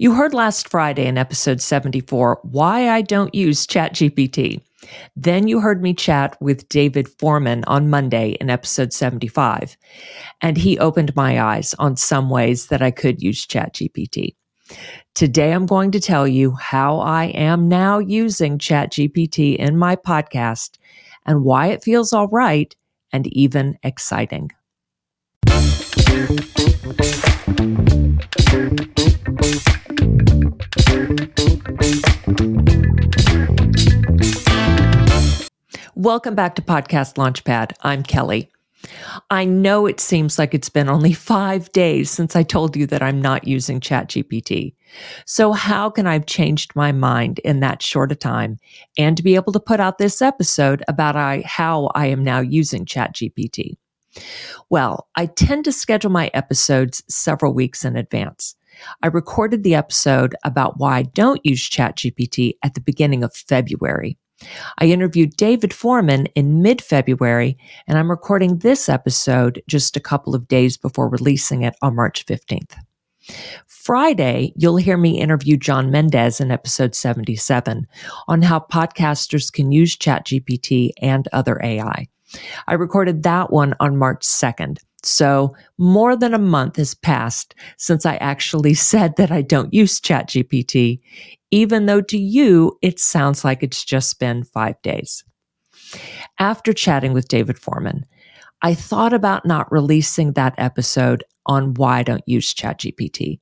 You heard last Friday in episode 74 why I don't use ChatGPT. Then you heard me chat with David Forman on Monday in episode 75, and he opened my eyes on some ways that I could use ChatGPT. Today, I'm going to tell you how I am now using ChatGPT in my podcast and why it feels all right and even exciting. Welcome back to Podcast Launchpad. I'm Kelly. I know it seems like it's been only five days since I told you that I'm not using ChatGPT. So, how can I have changed my mind in that short a time and to be able to put out this episode about I, how I am now using ChatGPT? Well, I tend to schedule my episodes several weeks in advance. I recorded the episode about why I don't use ChatGPT at the beginning of February. I interviewed David Forman in mid February, and I'm recording this episode just a couple of days before releasing it on March 15th. Friday, you'll hear me interview John Mendez in episode 77 on how podcasters can use ChatGPT and other AI. I recorded that one on March 2nd. So more than a month has passed since I actually said that I don't use ChatGPT, even though to you, it sounds like it's just been five days. After chatting with David Forman, I thought about not releasing that episode on why I don't use ChatGPT,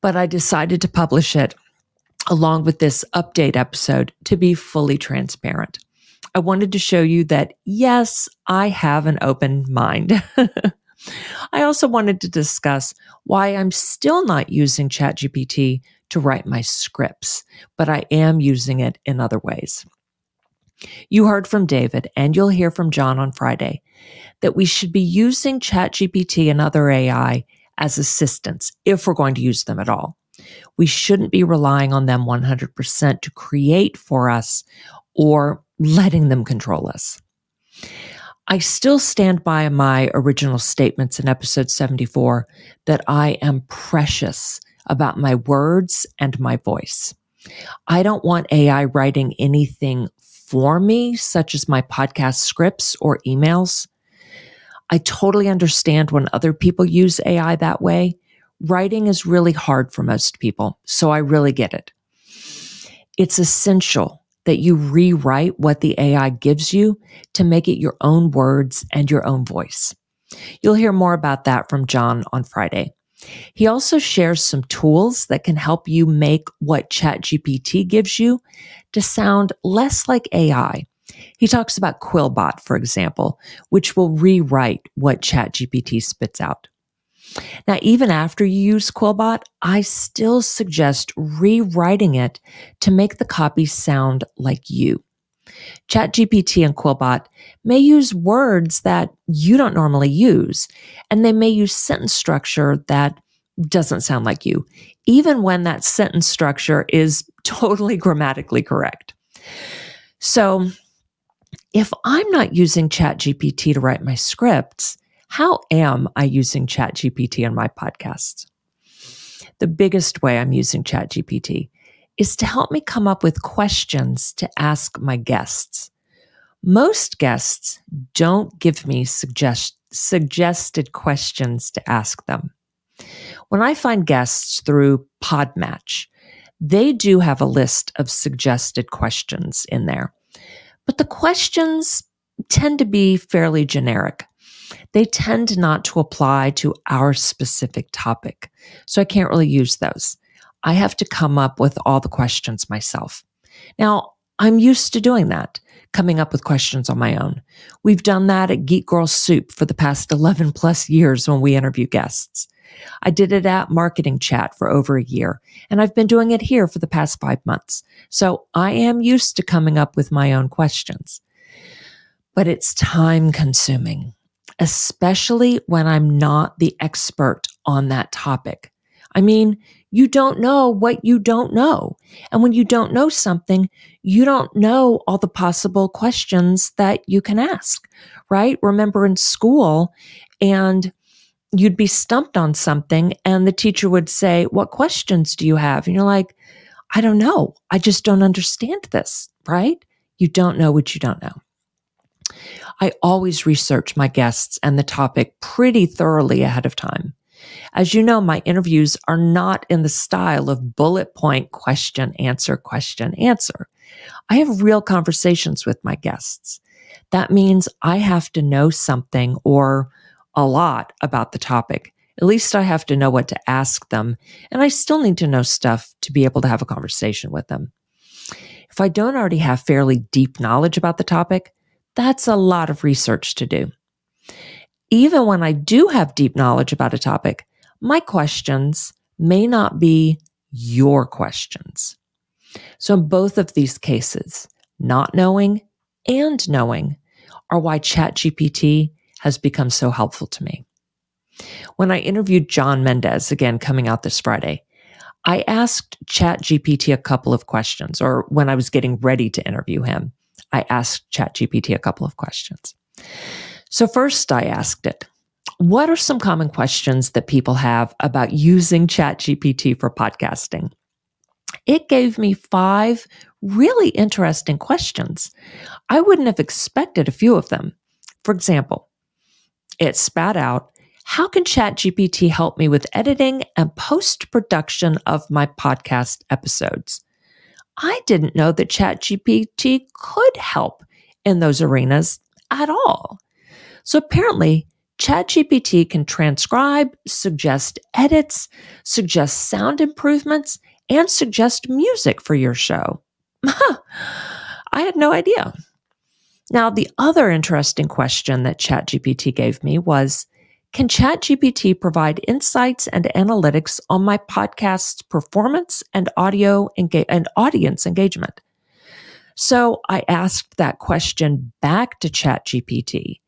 but I decided to publish it along with this update episode to be fully transparent. I wanted to show you that yes, I have an open mind. I also wanted to discuss why I'm still not using ChatGPT to write my scripts, but I am using it in other ways. You heard from David, and you'll hear from John on Friday, that we should be using ChatGPT and other AI as assistants if we're going to use them at all. We shouldn't be relying on them 100% to create for us or letting them control us. I still stand by my original statements in episode 74 that I am precious about my words and my voice. I don't want AI writing anything for me, such as my podcast scripts or emails. I totally understand when other people use AI that way. Writing is really hard for most people, so I really get it. It's essential that you rewrite what the AI gives you to make it your own words and your own voice. You'll hear more about that from John on Friday. He also shares some tools that can help you make what ChatGPT gives you to sound less like AI. He talks about Quillbot, for example, which will rewrite what ChatGPT spits out. Now, even after you use Quillbot, I still suggest rewriting it to make the copy sound like you. ChatGPT and Quillbot may use words that you don't normally use, and they may use sentence structure that doesn't sound like you, even when that sentence structure is totally grammatically correct. So, if I'm not using ChatGPT to write my scripts, how am I using ChatGPT on my podcasts? The biggest way I'm using ChatGPT is to help me come up with questions to ask my guests. Most guests don't give me suggest- suggested questions to ask them. When I find guests through Podmatch, they do have a list of suggested questions in there, but the questions tend to be fairly generic they tend not to apply to our specific topic. So I can't really use those. I have to come up with all the questions myself. Now, I'm used to doing that, coming up with questions on my own. We've done that at Geek Girl Soup for the past 11 plus years when we interview guests. I did it at Marketing Chat for over a year, and I've been doing it here for the past five months. So I am used to coming up with my own questions. But it's time consuming especially when I'm not the expert on that topic. I mean, you don't know what you don't know. And when you don't know something, you don't know all the possible questions that you can ask, right? Remember in school and you'd be stumped on something and the teacher would say, What questions do you have? And you're like, I don't know. I just don't understand this, right? You don't know what you don't know. I always research my guests and the topic pretty thoroughly ahead of time. As you know, my interviews are not in the style of bullet point question, answer, question, answer. I have real conversations with my guests. That means I have to know something or a lot about the topic. At least I have to know what to ask them, and I still need to know stuff to be able to have a conversation with them. If I don't already have fairly deep knowledge about the topic, that's a lot of research to do. Even when I do have deep knowledge about a topic, my questions may not be your questions. So, in both of these cases, not knowing and knowing are why ChatGPT has become so helpful to me. When I interviewed John Mendez, again coming out this Friday, I asked ChatGPT a couple of questions, or when I was getting ready to interview him, I asked ChatGPT a couple of questions. So, first, I asked it, What are some common questions that people have about using ChatGPT for podcasting? It gave me five really interesting questions. I wouldn't have expected a few of them. For example, it spat out, how can ChatGPT help me with editing and post production of my podcast episodes? I didn't know that ChatGPT could help in those arenas at all. So apparently, ChatGPT can transcribe, suggest edits, suggest sound improvements, and suggest music for your show. I had no idea. Now, the other interesting question that ChatGPT gave me was Can ChatGPT provide insights and analytics on my podcast's performance and audio enga- and audience engagement? So I asked that question back to ChatGPT,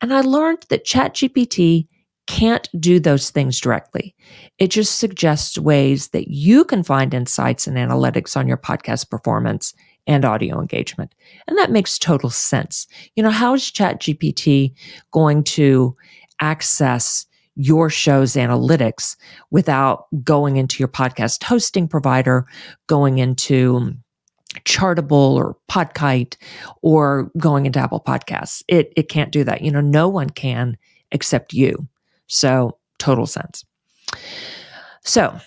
and I learned that ChatGPT can't do those things directly. It just suggests ways that you can find insights and analytics on your podcast performance and audio engagement. And that makes total sense. You know, how is ChatGPT going to access your show's analytics without going into your podcast hosting provider, going into Chartable or Podkite or going into Apple Podcasts. It it can't do that. You know, no one can except you. So, total sense. So,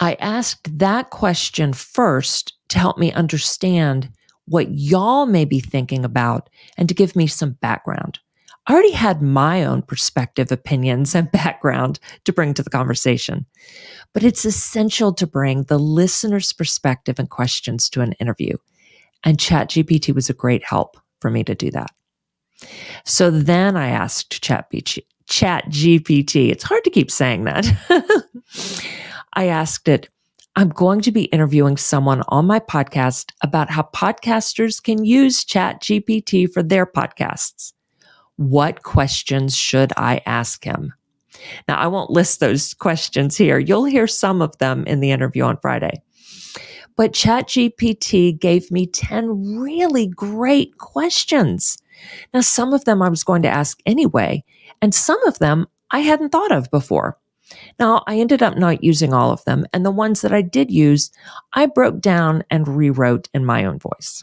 I asked that question first to help me understand what y'all may be thinking about and to give me some background. I already had my own perspective, opinions, and background to bring to the conversation, but it's essential to bring the listener's perspective and questions to an interview. And ChatGPT was a great help for me to do that. So then I asked ChatGPT, ChatGPT, it's hard to keep saying that. I asked it, I'm going to be interviewing someone on my podcast about how podcasters can use Chat GPT for their podcasts. What questions should I ask him? Now, I won't list those questions here. You'll hear some of them in the interview on Friday. But ChatGPT gave me 10 really great questions. Now, some of them I was going to ask anyway, and some of them I hadn't thought of before. Now, I ended up not using all of them, and the ones that I did use, I broke down and rewrote in my own voice.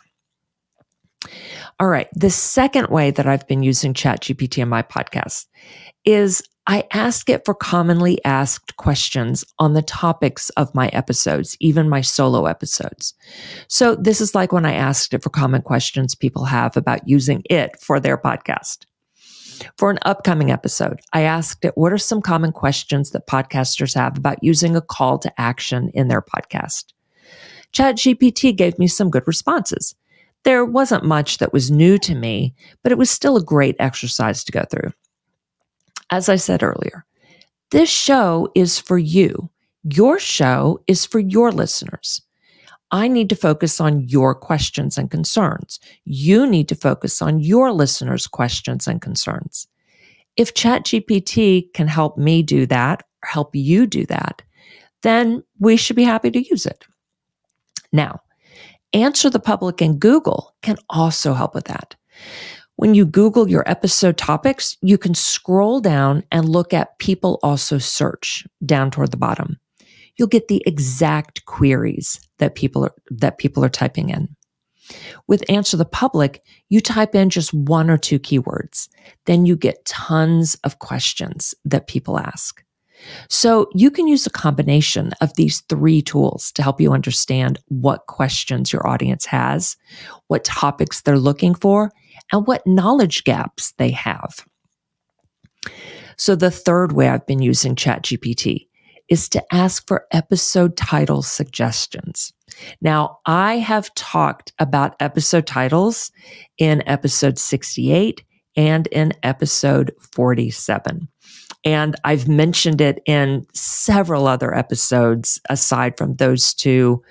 All right, the second way that I've been using ChatGPT in my podcast is I ask it for commonly asked questions on the topics of my episodes, even my solo episodes. So this is like when I asked it for common questions people have about using it for their podcast. For an upcoming episode, I asked it, what are some common questions that podcasters have about using a call to action in their podcast? ChatGPT gave me some good responses. There wasn't much that was new to me, but it was still a great exercise to go through. As I said earlier, this show is for you. Your show is for your listeners. I need to focus on your questions and concerns. You need to focus on your listeners' questions and concerns. If ChatGPT can help me do that, or help you do that, then we should be happy to use it. Now, Answer the Public and Google can also help with that. When you Google your episode topics, you can scroll down and look at people also search down toward the bottom. You'll get the exact queries that people are, that people are typing in. With Answer the Public, you type in just one or two keywords. Then you get tons of questions that people ask. So you can use a combination of these three tools to help you understand what questions your audience has, what topics they're looking for, and what knowledge gaps they have. So the third way I've been using ChatGPT is to ask for episode title suggestions. Now, I have talked about episode titles in episode 68 and in episode 47. And I've mentioned it in several other episodes aside from those two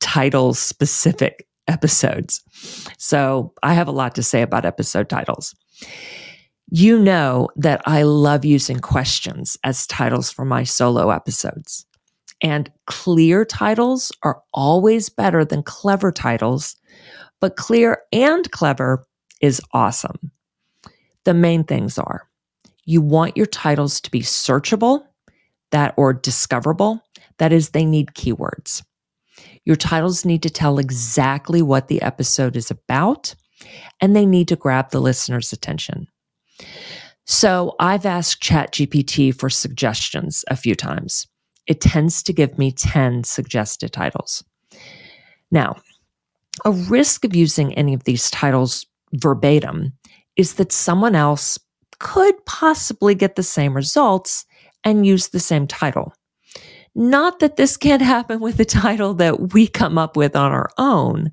title specific episodes. So I have a lot to say about episode titles. You know that I love using questions as titles for my solo episodes. And clear titles are always better than clever titles, but clear and clever is awesome. The main things are you want your titles to be searchable, that or discoverable. That is, they need keywords. Your titles need to tell exactly what the episode is about, and they need to grab the listener's attention. So I've asked ChatGPT for suggestions a few times. It tends to give me 10 suggested titles. Now, a risk of using any of these titles verbatim is that someone else could possibly get the same results and use the same title. Not that this can't happen with a title that we come up with on our own,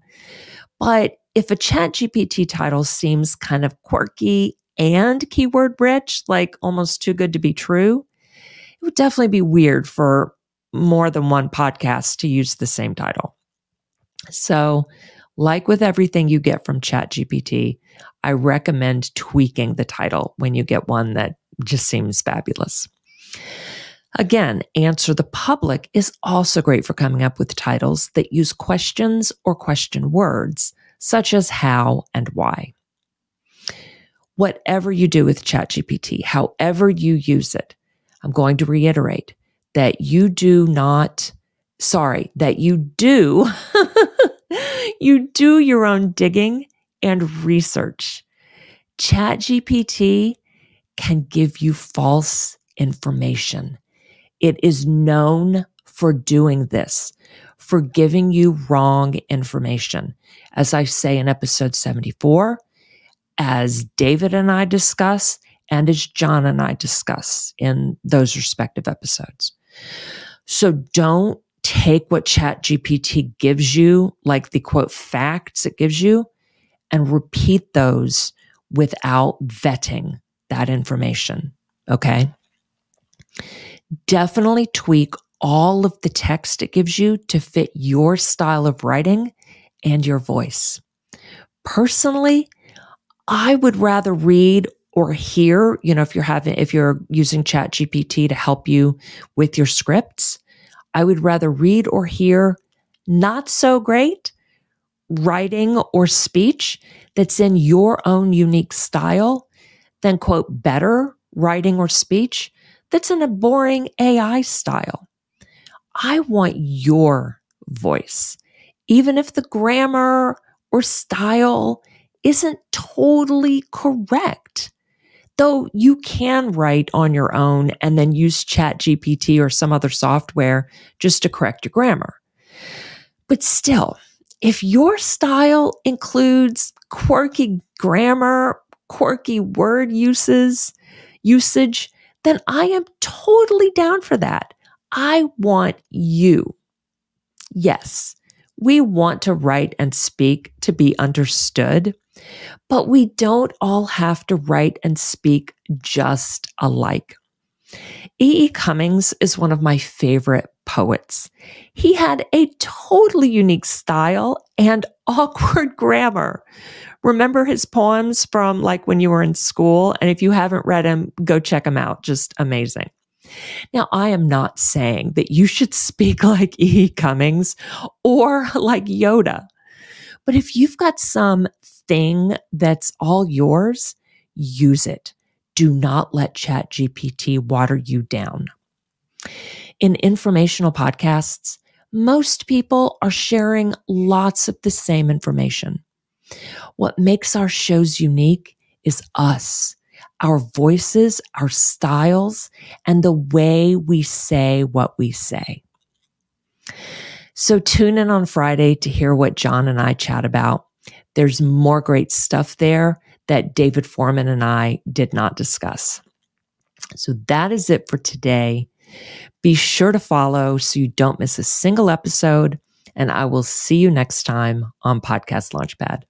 but if a chat GPT title seems kind of quirky and keyword rich, like almost too good to be true, it would definitely be weird for more than one podcast to use the same title. So, like with everything you get from ChatGPT, I recommend tweaking the title when you get one that just seems fabulous. Again, Answer the Public is also great for coming up with titles that use questions or question words, such as how and why. Whatever you do with ChatGPT, however you use it, I'm going to reiterate that you do not, sorry, that you do, you do your own digging and research. ChatGPT can give you false information. It is known for doing this, for giving you wrong information. As I say in episode 74, as David and I discuss, and as John and I discuss in those respective episodes. So don't take what ChatGPT gives you, like the quote facts it gives you, and repeat those without vetting that information. Okay. Definitely tweak all of the text it gives you to fit your style of writing and your voice. Personally, I would rather read or hear, you know, if you're having, if you're using chat GPT to help you with your scripts, I would rather read or hear not so great writing or speech that's in your own unique style than quote better writing or speech that's in a boring AI style. I want your voice, even if the grammar or style isn't totally correct. Though you can write on your own and then use ChatGPT or some other software just to correct your grammar. But still, if your style includes quirky grammar, quirky word uses, usage, then I am totally down for that. I want you. Yes, we want to write and speak to be understood, but we don't all have to write and speak just alike. E. E. Cummings is one of my favorite poets. He had a totally unique style and awkward grammar. Remember his poems from like when you were in school? And if you haven't read them, go check them out. Just amazing. Now, I am not saying that you should speak like E. Cummings or like Yoda. But if you've got some thing that's all yours, use it. Do not let ChatGPT water you down. In informational podcasts, most people are sharing lots of the same information. What makes our shows unique is us, our voices, our styles, and the way we say what we say. So tune in on Friday to hear what John and I chat about. There's more great stuff there that David Forman and I did not discuss. So that is it for today. Be sure to follow so you don't miss a single episode. And I will see you next time on Podcast Launchpad.